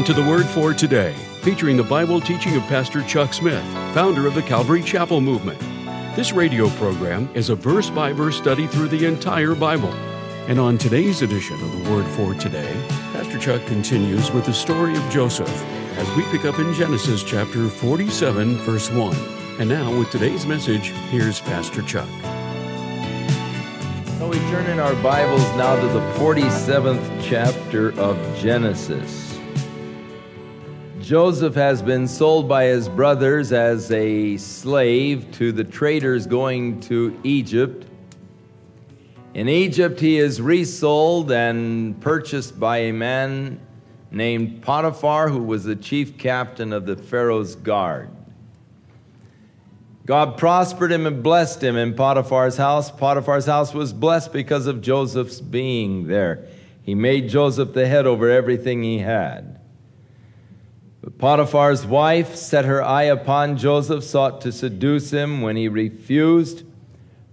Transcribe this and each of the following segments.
Welcome to the Word for Today, featuring the Bible teaching of Pastor Chuck Smith, founder of the Calvary Chapel Movement. This radio program is a verse by verse study through the entire Bible. And on today's edition of the Word for Today, Pastor Chuck continues with the story of Joseph as we pick up in Genesis chapter 47, verse 1. And now, with today's message, here's Pastor Chuck. So we turn in our Bibles now to the 47th chapter of Genesis. Joseph has been sold by his brothers as a slave to the traders going to Egypt. In Egypt, he is resold and purchased by a man named Potiphar, who was the chief captain of the Pharaoh's guard. God prospered him and blessed him in Potiphar's house. Potiphar's house was blessed because of Joseph's being there. He made Joseph the head over everything he had. Potiphar's wife set her eye upon Joseph, sought to seduce him. When he refused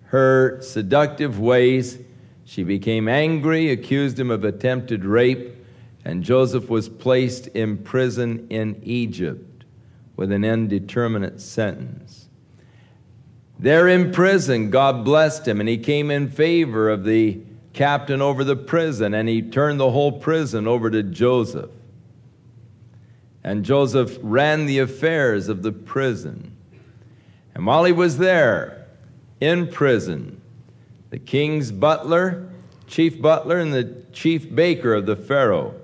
her seductive ways, she became angry, accused him of attempted rape, and Joseph was placed in prison in Egypt with an indeterminate sentence. There in prison, God blessed him, and he came in favor of the captain over the prison, and he turned the whole prison over to Joseph. And Joseph ran the affairs of the prison. And while he was there in prison, the king's butler, chief butler, and the chief baker of the Pharaoh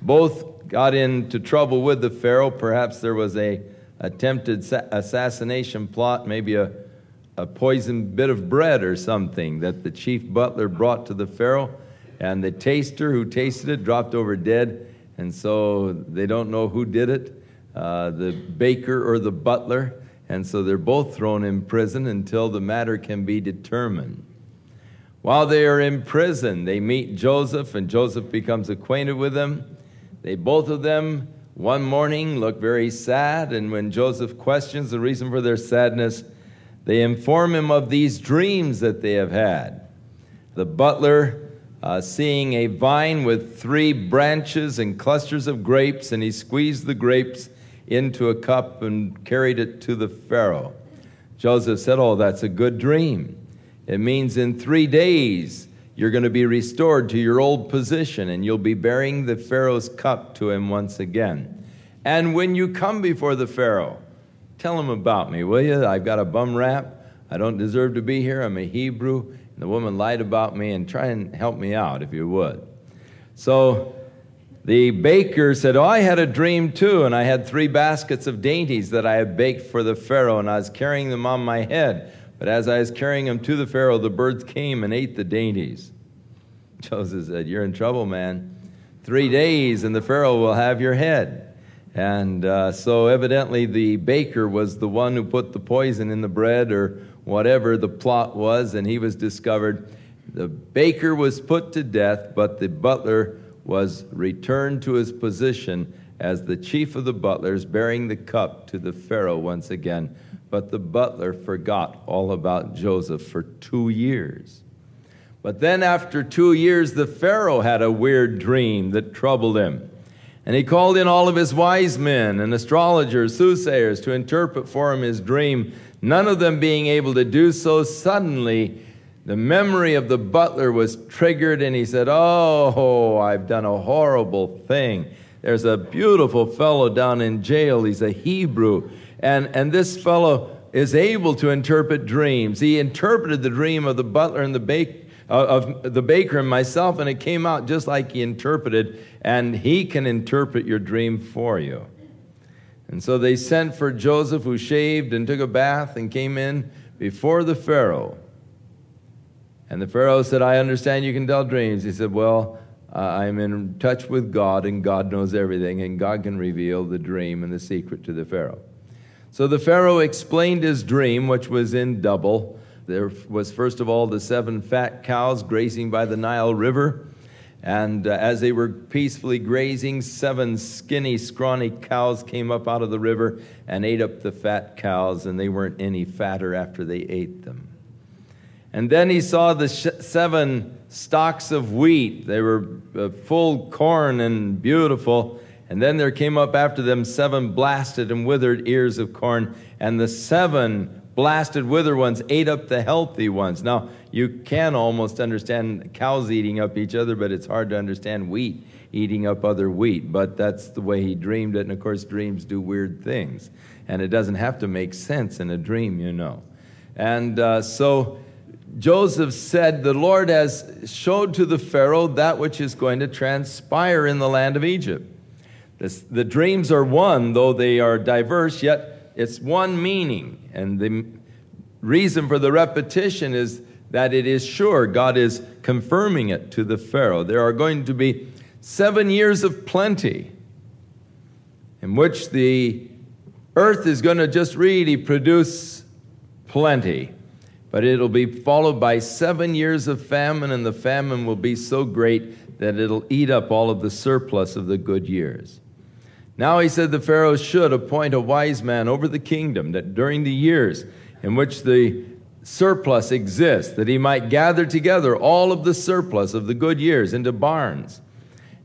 both got into trouble with the Pharaoh. Perhaps there was a attempted assassination plot, maybe a a poisoned bit of bread or something that the chief butler brought to the Pharaoh, and the taster who tasted it dropped over dead, and so they don't know who did it uh, the baker or the butler, and so they're both thrown in prison until the matter can be determined. While they are in prison, they meet Joseph, and Joseph becomes acquainted with them. They both of them one morning look very sad, and when Joseph questions the reason for their sadness, they inform him of these dreams that they have had. The butler uh, seeing a vine with three branches and clusters of grapes, and he squeezed the grapes into a cup and carried it to the Pharaoh. Joseph said, Oh, that's a good dream. It means in three days you're going to be restored to your old position and you'll be bearing the Pharaoh's cup to him once again. And when you come before the Pharaoh, Tell him about me, will you? I've got a bum rap. I don't deserve to be here. I'm a Hebrew. The woman lied about me, and try and help me out if you would. So the baker said, Oh, I had a dream too, and I had three baskets of dainties that I had baked for the Pharaoh, and I was carrying them on my head. But as I was carrying them to the Pharaoh, the birds came and ate the dainties. Joseph said, You're in trouble, man. Three days, and the Pharaoh will have your head. And uh, so, evidently, the baker was the one who put the poison in the bread or whatever the plot was, and he was discovered. The baker was put to death, but the butler was returned to his position as the chief of the butlers, bearing the cup to the Pharaoh once again. But the butler forgot all about Joseph for two years. But then, after two years, the Pharaoh had a weird dream that troubled him. And he called in all of his wise men and astrologers, soothsayers, to interpret for him his dream. None of them being able to do so, suddenly the memory of the butler was triggered, and he said, Oh, I've done a horrible thing. There's a beautiful fellow down in jail. He's a Hebrew. And, and this fellow is able to interpret dreams. He interpreted the dream of the butler and the baker uh, of the baker and myself, and it came out just like he interpreted, and he can interpret your dream for you. And so they sent for Joseph, who shaved and took a bath and came in before the Pharaoh. And the Pharaoh said, I understand you can tell dreams. He said, Well, uh, I'm in touch with God, and God knows everything, and God can reveal the dream and the secret to the Pharaoh. So the Pharaoh explained his dream, which was in double. There was, first of all, the seven fat cows grazing by the Nile River. And uh, as they were peacefully grazing, seven skinny, scrawny cows came up out of the river and ate up the fat cows, and they weren't any fatter after they ate them. And then he saw the sh- seven stalks of wheat. They were uh, full corn and beautiful. And then there came up after them seven blasted and withered ears of corn, and the seven blasted wither ones ate up the healthy ones. Now, you can almost understand cows eating up each other, but it's hard to understand wheat eating up other wheat. But that's the way he dreamed it, and of course, dreams do weird things. And it doesn't have to make sense in a dream, you know. And uh, so Joseph said, The Lord has showed to the Pharaoh that which is going to transpire in the land of Egypt. This, the dreams are one, though they are diverse, yet it's one meaning. And the reason for the repetition is that it is sure. God is confirming it to the Pharaoh. There are going to be seven years of plenty in which the earth is going to just really produce plenty. But it'll be followed by seven years of famine, and the famine will be so great that it'll eat up all of the surplus of the good years. Now he said the Pharaoh should appoint a wise man over the kingdom, that during the years in which the surplus exists, that he might gather together all of the surplus of the good years into barns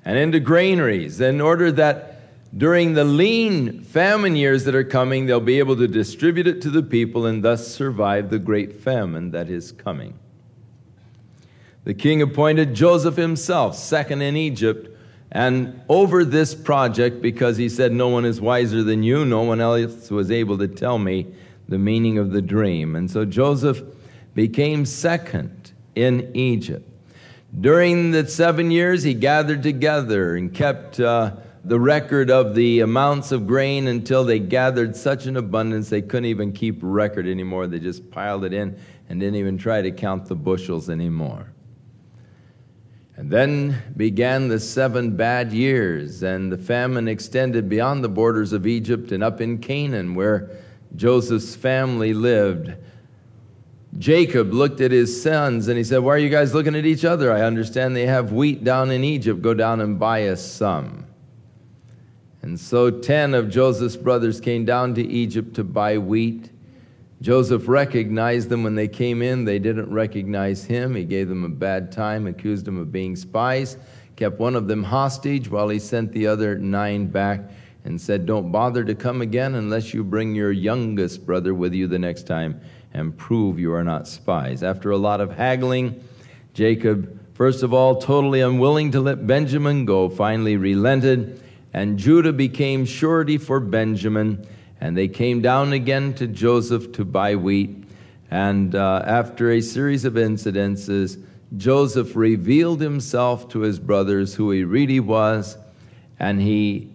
and into granaries, in order that during the lean famine years that are coming, they'll be able to distribute it to the people and thus survive the great famine that is coming. The king appointed Joseph himself, second in Egypt, and over this project, because he said, No one is wiser than you, no one else was able to tell me the meaning of the dream. And so Joseph became second in Egypt. During the seven years, he gathered together and kept uh, the record of the amounts of grain until they gathered such an abundance they couldn't even keep record anymore. They just piled it in and didn't even try to count the bushels anymore. And then began the seven bad years, and the famine extended beyond the borders of Egypt and up in Canaan, where Joseph's family lived. Jacob looked at his sons and he said, Why are you guys looking at each other? I understand they have wheat down in Egypt. Go down and buy us some. And so ten of Joseph's brothers came down to Egypt to buy wheat. Joseph recognized them when they came in. They didn't recognize him. He gave them a bad time, accused them of being spies, kept one of them hostage while he sent the other nine back and said, Don't bother to come again unless you bring your youngest brother with you the next time and prove you are not spies. After a lot of haggling, Jacob, first of all, totally unwilling to let Benjamin go, finally relented, and Judah became surety for Benjamin and they came down again to Joseph to buy wheat. And uh, after a series of incidences, Joseph revealed himself to his brothers who he really was, and he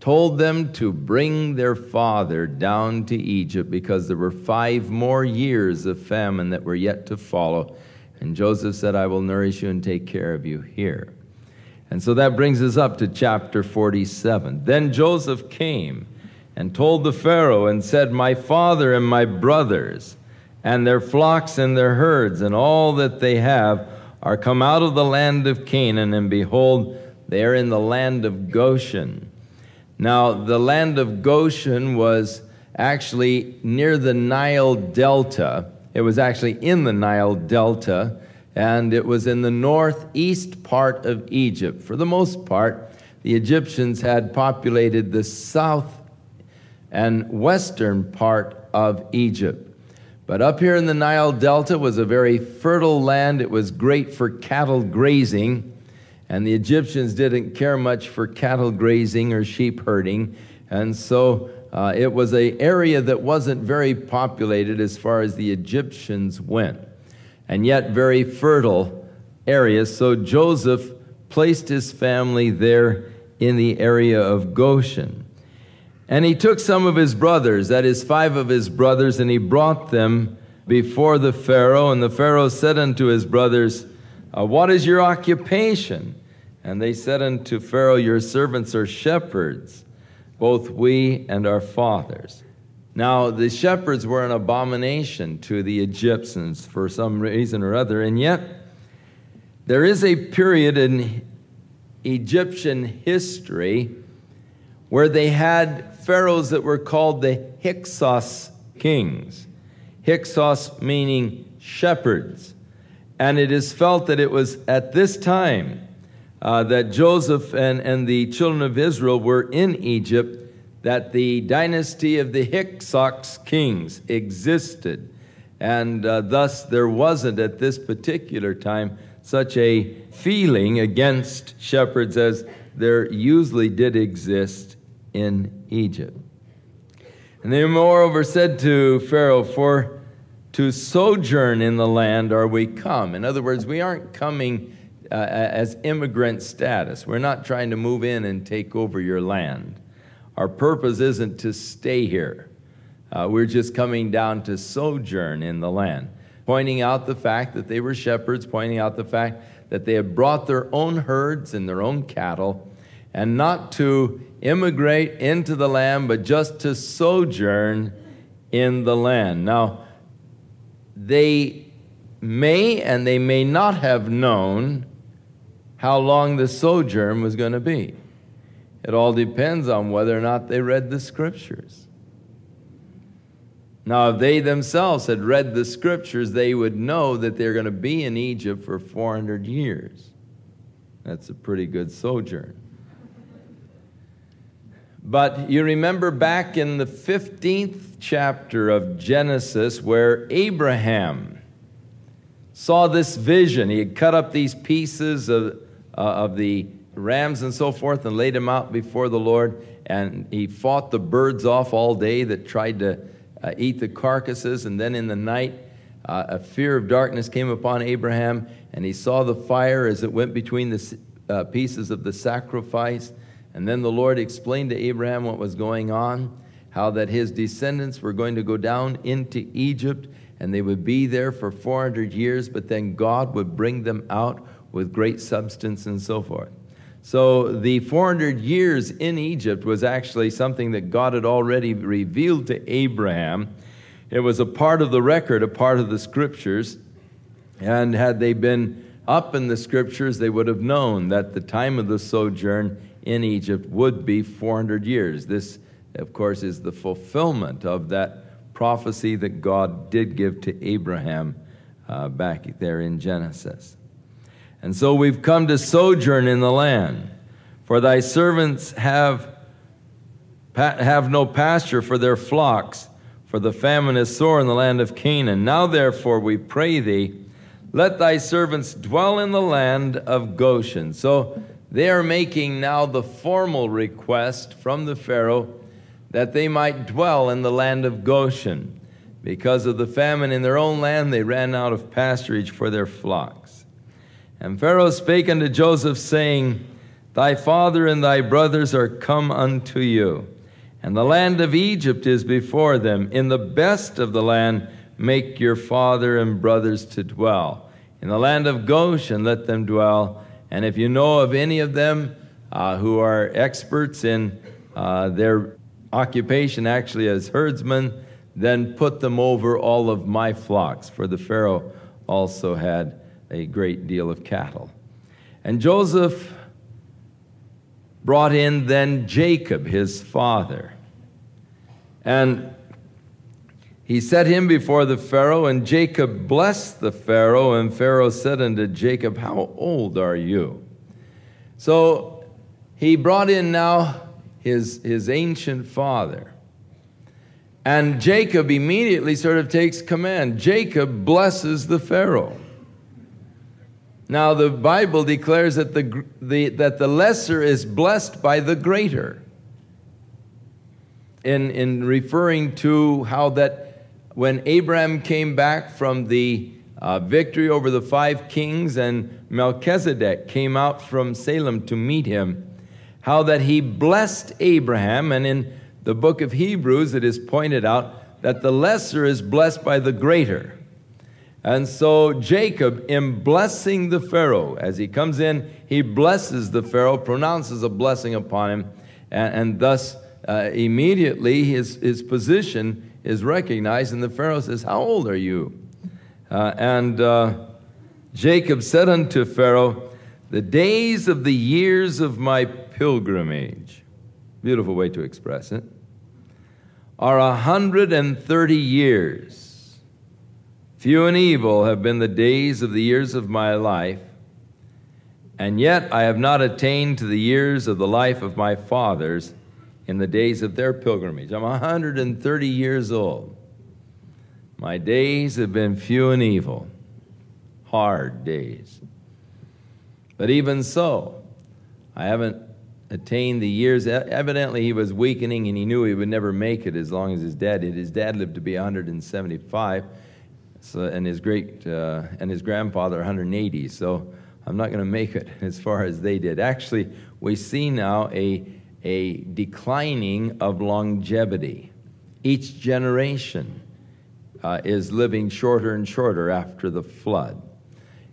told them to bring their father down to Egypt because there were five more years of famine that were yet to follow. And Joseph said, I will nourish you and take care of you here. And so that brings us up to chapter 47. Then Joseph came and told the Pharaoh and said, My father and my brothers, and their flocks and their herds, and all that they have, are come out of the land of Canaan, and behold, they are in the land of Goshen. Now, the land of Goshen was actually near the Nile Delta. It was actually in the Nile Delta, and it was in the northeast part of Egypt. For the most part, the Egyptians had populated the south and western part of Egypt. But up here in the Nile Delta was a very fertile land. It was great for cattle grazing, and the Egyptians didn't care much for cattle grazing or sheep herding. And so uh, it was an area that wasn't very populated as far as the Egyptians went, and yet very fertile area. So Joseph placed his family there in the area of Goshen. And he took some of his brothers, that is, five of his brothers, and he brought them before the Pharaoh. And the Pharaoh said unto his brothers, uh, What is your occupation? And they said unto Pharaoh, Your servants are shepherds, both we and our fathers. Now, the shepherds were an abomination to the Egyptians for some reason or other, and yet there is a period in Egyptian history where they had pharaohs that were called the Hyksos kings. Hyksos meaning shepherds. And it is felt that it was at this time uh, that Joseph and, and the children of Israel were in Egypt, that the dynasty of the Hyksos kings existed. And uh, thus, there wasn't at this particular time such a feeling against shepherds as there usually did exist in Egypt. And they moreover said to Pharaoh, For to sojourn in the land are we come. In other words, we aren't coming uh, as immigrant status. We're not trying to move in and take over your land. Our purpose isn't to stay here. Uh, we're just coming down to sojourn in the land, pointing out the fact that they were shepherds, pointing out the fact that they had brought their own herds and their own cattle, and not to immigrate into the land, but just to sojourn in the land. Now, they may and they may not have known how long the sojourn was going to be. It all depends on whether or not they read the scriptures. Now, if they themselves had read the scriptures, they would know that they're going to be in Egypt for 400 years. That's a pretty good sojourn. But you remember back in the 15th chapter of Genesis where Abraham saw this vision. He had cut up these pieces of, uh, of the rams and so forth and laid them out before the Lord. And he fought the birds off all day that tried to uh, eat the carcasses. And then in the night, uh, a fear of darkness came upon Abraham, and he saw the fire as it went between the uh, pieces of the sacrifice. And then the Lord explained to Abraham what was going on, how that his descendants were going to go down into Egypt and they would be there for 400 years, but then God would bring them out with great substance and so forth. So the 400 years in Egypt was actually something that God had already revealed to Abraham. It was a part of the record, a part of the scriptures. And had they been up in the scriptures, they would have known that the time of the sojourn in Egypt would be 400 years. This, of course, is the fulfillment of that prophecy that God did give to Abraham uh, back there in Genesis. And so we've come to sojourn in the land. For thy servants have, have no pasture for their flocks, for the famine is sore in the land of Canaan. Now, therefore, we pray thee, let thy servants dwell in the land of Goshen. So they are making now the formal request from the Pharaoh that they might dwell in the land of Goshen. Because of the famine in their own land, they ran out of pasturage for their flocks. And Pharaoh spake unto Joseph, saying, Thy father and thy brothers are come unto you, and the land of Egypt is before them. In the best of the land, make your father and brothers to dwell. In the land of Goshen, let them dwell. And if you know of any of them uh, who are experts in uh, their occupation, actually as herdsmen, then put them over all of my flocks. For the Pharaoh also had a great deal of cattle. And Joseph brought in then Jacob, his father. And he set him before the Pharaoh, and Jacob blessed the Pharaoh. And Pharaoh said unto Jacob, How old are you? So he brought in now his, his ancient father. And Jacob immediately sort of takes command. Jacob blesses the Pharaoh. Now, the Bible declares that the, the, that the lesser is blessed by the greater. In, in referring to how that when Abraham came back from the uh, victory over the five kings and Melchizedek came out from Salem to meet him, how that he blessed Abraham, and in the book of Hebrews it is pointed out that the lesser is blessed by the greater. And so Jacob, in blessing the Pharaoh, as he comes in, he blesses the Pharaoh, pronounces a blessing upon him, and, and thus uh, immediately his, his position is recognized. And the Pharaoh says, How old are you? Uh, and uh, Jacob said unto Pharaoh, The days of the years of my pilgrimage, beautiful way to express it, are a hundred and thirty years. Few and evil have been the days of the years of my life, And yet I have not attained to the years of the life of my fathers in the days of their pilgrimage. I'm 130 years old. My days have been few and evil, hard days. But even so, I haven't attained the years. Evidently, he was weakening and he knew he would never make it as long as his dad did. His dad lived to be 175, so, and his great uh, and his grandfather 180. So I'm not going to make it as far as they did. Actually, we see now a, a declining of longevity. Each generation uh, is living shorter and shorter after the flood.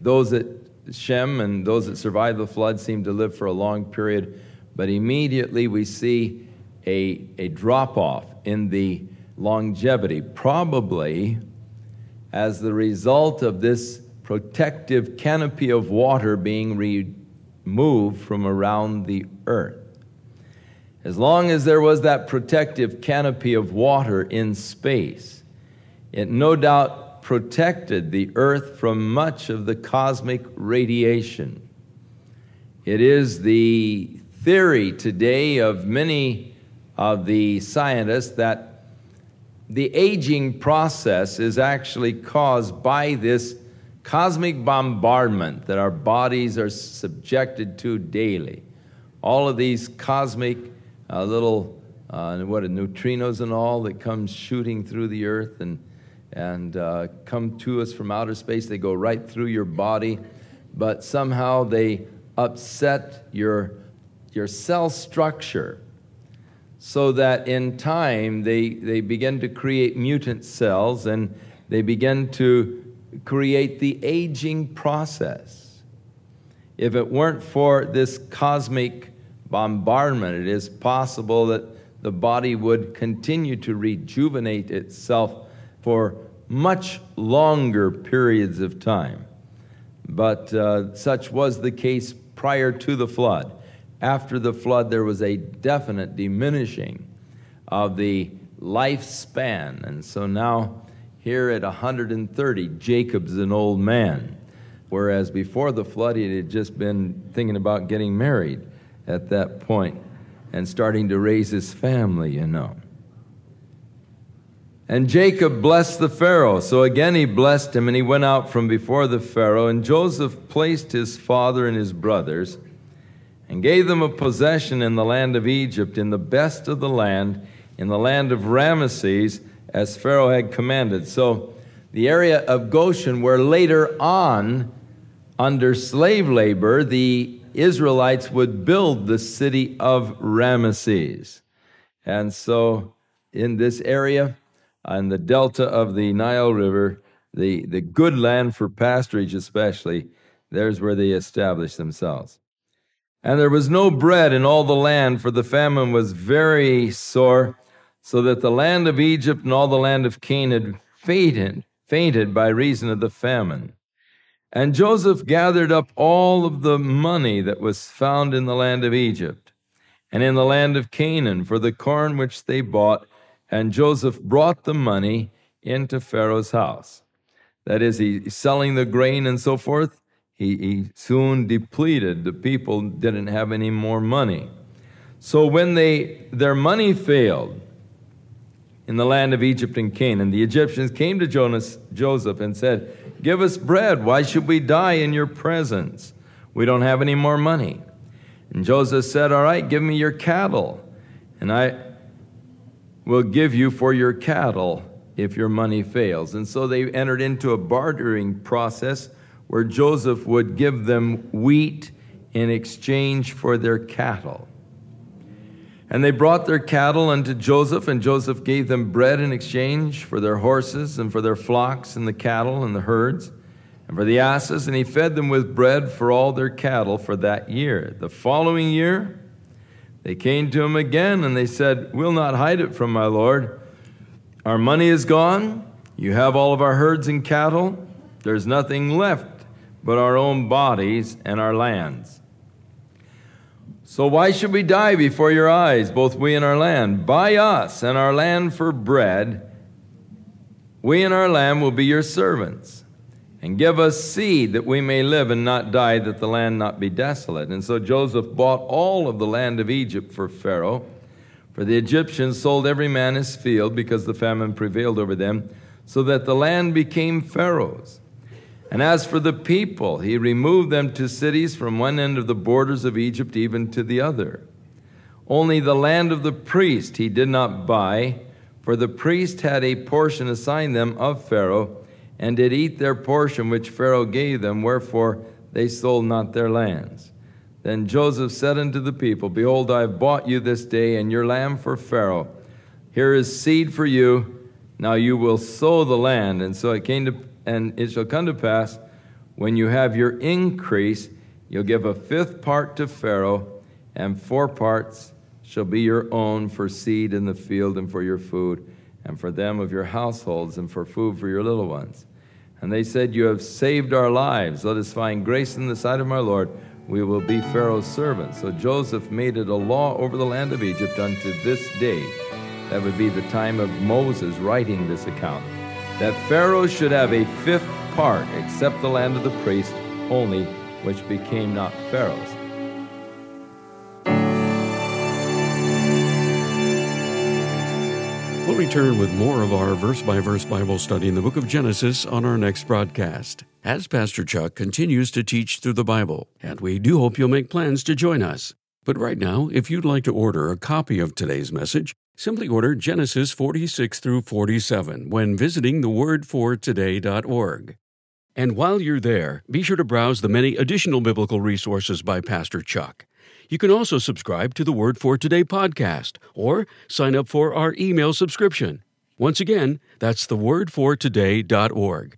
Those that Shem and those that survived the flood seem to live for a long period, but immediately we see a, a drop off in the longevity, probably as the result of this protective canopy of water being removed from around the earth. As long as there was that protective canopy of water in space, it no doubt protected the earth from much of the cosmic radiation. It is the theory today of many of the scientists that the aging process is actually caused by this cosmic bombardment that our bodies are subjected to daily. All of these cosmic uh, little, uh, what, neutrinos and all that come shooting through the earth and, and uh, come to us from outer space, they go right through your body, but somehow they upset your, your cell structure so that in time they, they begin to create mutant cells and they begin to create the aging process. If it weren't for this cosmic bombardment, it is possible that the body would continue to rejuvenate itself for much longer periods of time. But uh, such was the case prior to the flood. After the flood, there was a definite diminishing of the lifespan. And so now here at 130, Jacob's an old man, whereas before the flood, he had just been thinking about getting married at that point and starting to raise his family, you know. And Jacob blessed the Pharaoh. So again he blessed him, and he went out from before the Pharaoh. And Joseph placed his father and his brothers and gave them a possession in the land of Egypt, in the best of the land, in the land of Ramesses, as Pharaoh had commanded. So, the area of Goshen, where later on, under slave labor, the Israelites would build the city of Ramesses. And so, in this area, on the delta of the Nile River, the, the good land for pasturage, especially, there's where they established themselves. And there was no bread in all the land, for the famine was very sore so that the land of Egypt and all the land of Canaan fainted, fainted by reason of the famine. And Joseph gathered up all of the money that was found in the land of Egypt and in the land of Canaan for the corn which they bought, and Joseph brought the money into Pharaoh's house. That is, he selling the grain and so forth. He, he soon depleted. The people didn't have any more money. So when they their money failed, in the land of Egypt and Canaan. The Egyptians came to Jonas, Joseph and said, Give us bread. Why should we die in your presence? We don't have any more money. And Joseph said, All right, give me your cattle, and I will give you for your cattle if your money fails. And so they entered into a bartering process where Joseph would give them wheat in exchange for their cattle. And they brought their cattle unto Joseph, and Joseph gave them bread in exchange for their horses, and for their flocks, and the cattle, and the herds, and for the asses, and he fed them with bread for all their cattle for that year. The following year, they came to him again, and they said, We'll not hide it from my Lord. Our money is gone. You have all of our herds and cattle. There's nothing left but our own bodies and our lands. So why should we die before your eyes, both we and our land? Buy us and our land for bread. We and our land will be your servants. and give us seed that we may live and not die, that the land not be desolate. And so Joseph bought all of the land of Egypt for Pharaoh. For the Egyptians sold every man his field because the famine prevailed over them, so that the land became Pharaoh's. And as for the people, he removed them to cities from one end of the borders of Egypt even to the other. Only the land of the priest he did not buy, for the priest had a portion assigned them of Pharaoh and did eat their portion which Pharaoh gave them, wherefore they sold not their lands. Then Joseph said unto the people, Behold, I have bought you this day and your lamb for Pharaoh. Here is seed for you. Now you will sow the land. And so it came to, and it shall come to pass, when you have your increase, you'll give a fifth part to Pharaoh, and four parts shall be your own for seed in the field and for your food, and for them of your households, and for food for your little ones. And they said, You have saved our lives. Let us find grace in the sight of my Lord. We will be Pharaoh's servants. So Joseph made it a law over the land of Egypt unto this day. That would be the time of Moses writing this account. That Pharaoh should have a fifth part, except the land of the priest only, which became not Pharaoh's. We'll return with more of our verse by verse Bible study in the book of Genesis on our next broadcast, as Pastor Chuck continues to teach through the Bible, and we do hope you'll make plans to join us. But right now, if you'd like to order a copy of today's message, simply order Genesis 46 through 47 when visiting thewordfortoday.org. And while you're there, be sure to browse the many additional biblical resources by Pastor Chuck. You can also subscribe to the Word for Today podcast or sign up for our email subscription. Once again, that's thewordfortoday.org.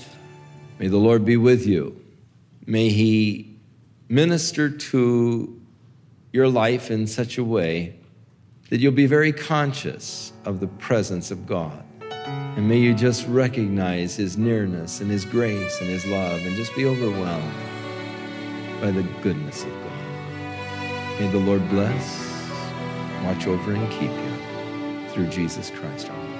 May the Lord be with you. May he minister to your life in such a way that you'll be very conscious of the presence of God. And may you just recognize his nearness and his grace and his love and just be overwhelmed by the goodness of God. May the Lord bless, watch over, and keep you through Jesus Christ our Lord.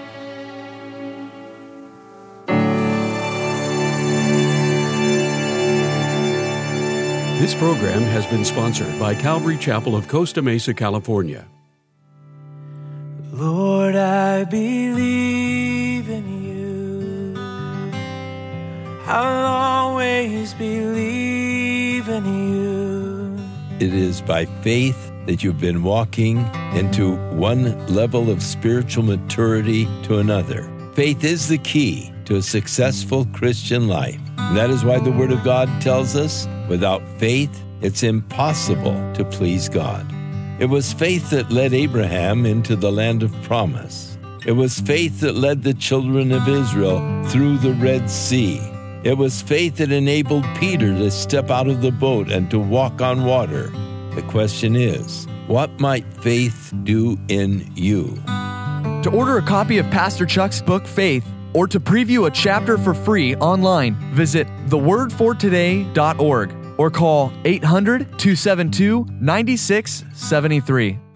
This program has been sponsored by Calvary Chapel of Costa Mesa, California. Lord, I believe in you. I'll always believe in you. It is by faith that you've been walking into one level of spiritual maturity to another. Faith is the key to a successful Christian life. And that is why the Word of God tells us without faith, it's impossible to please God. It was faith that led Abraham into the land of promise. It was faith that led the children of Israel through the Red Sea. It was faith that enabled Peter to step out of the boat and to walk on water. The question is, what might faith do in you? To order a copy of Pastor Chuck's book, Faith, or to preview a chapter for free online, visit thewordfortoday.org or call 800 272 9673.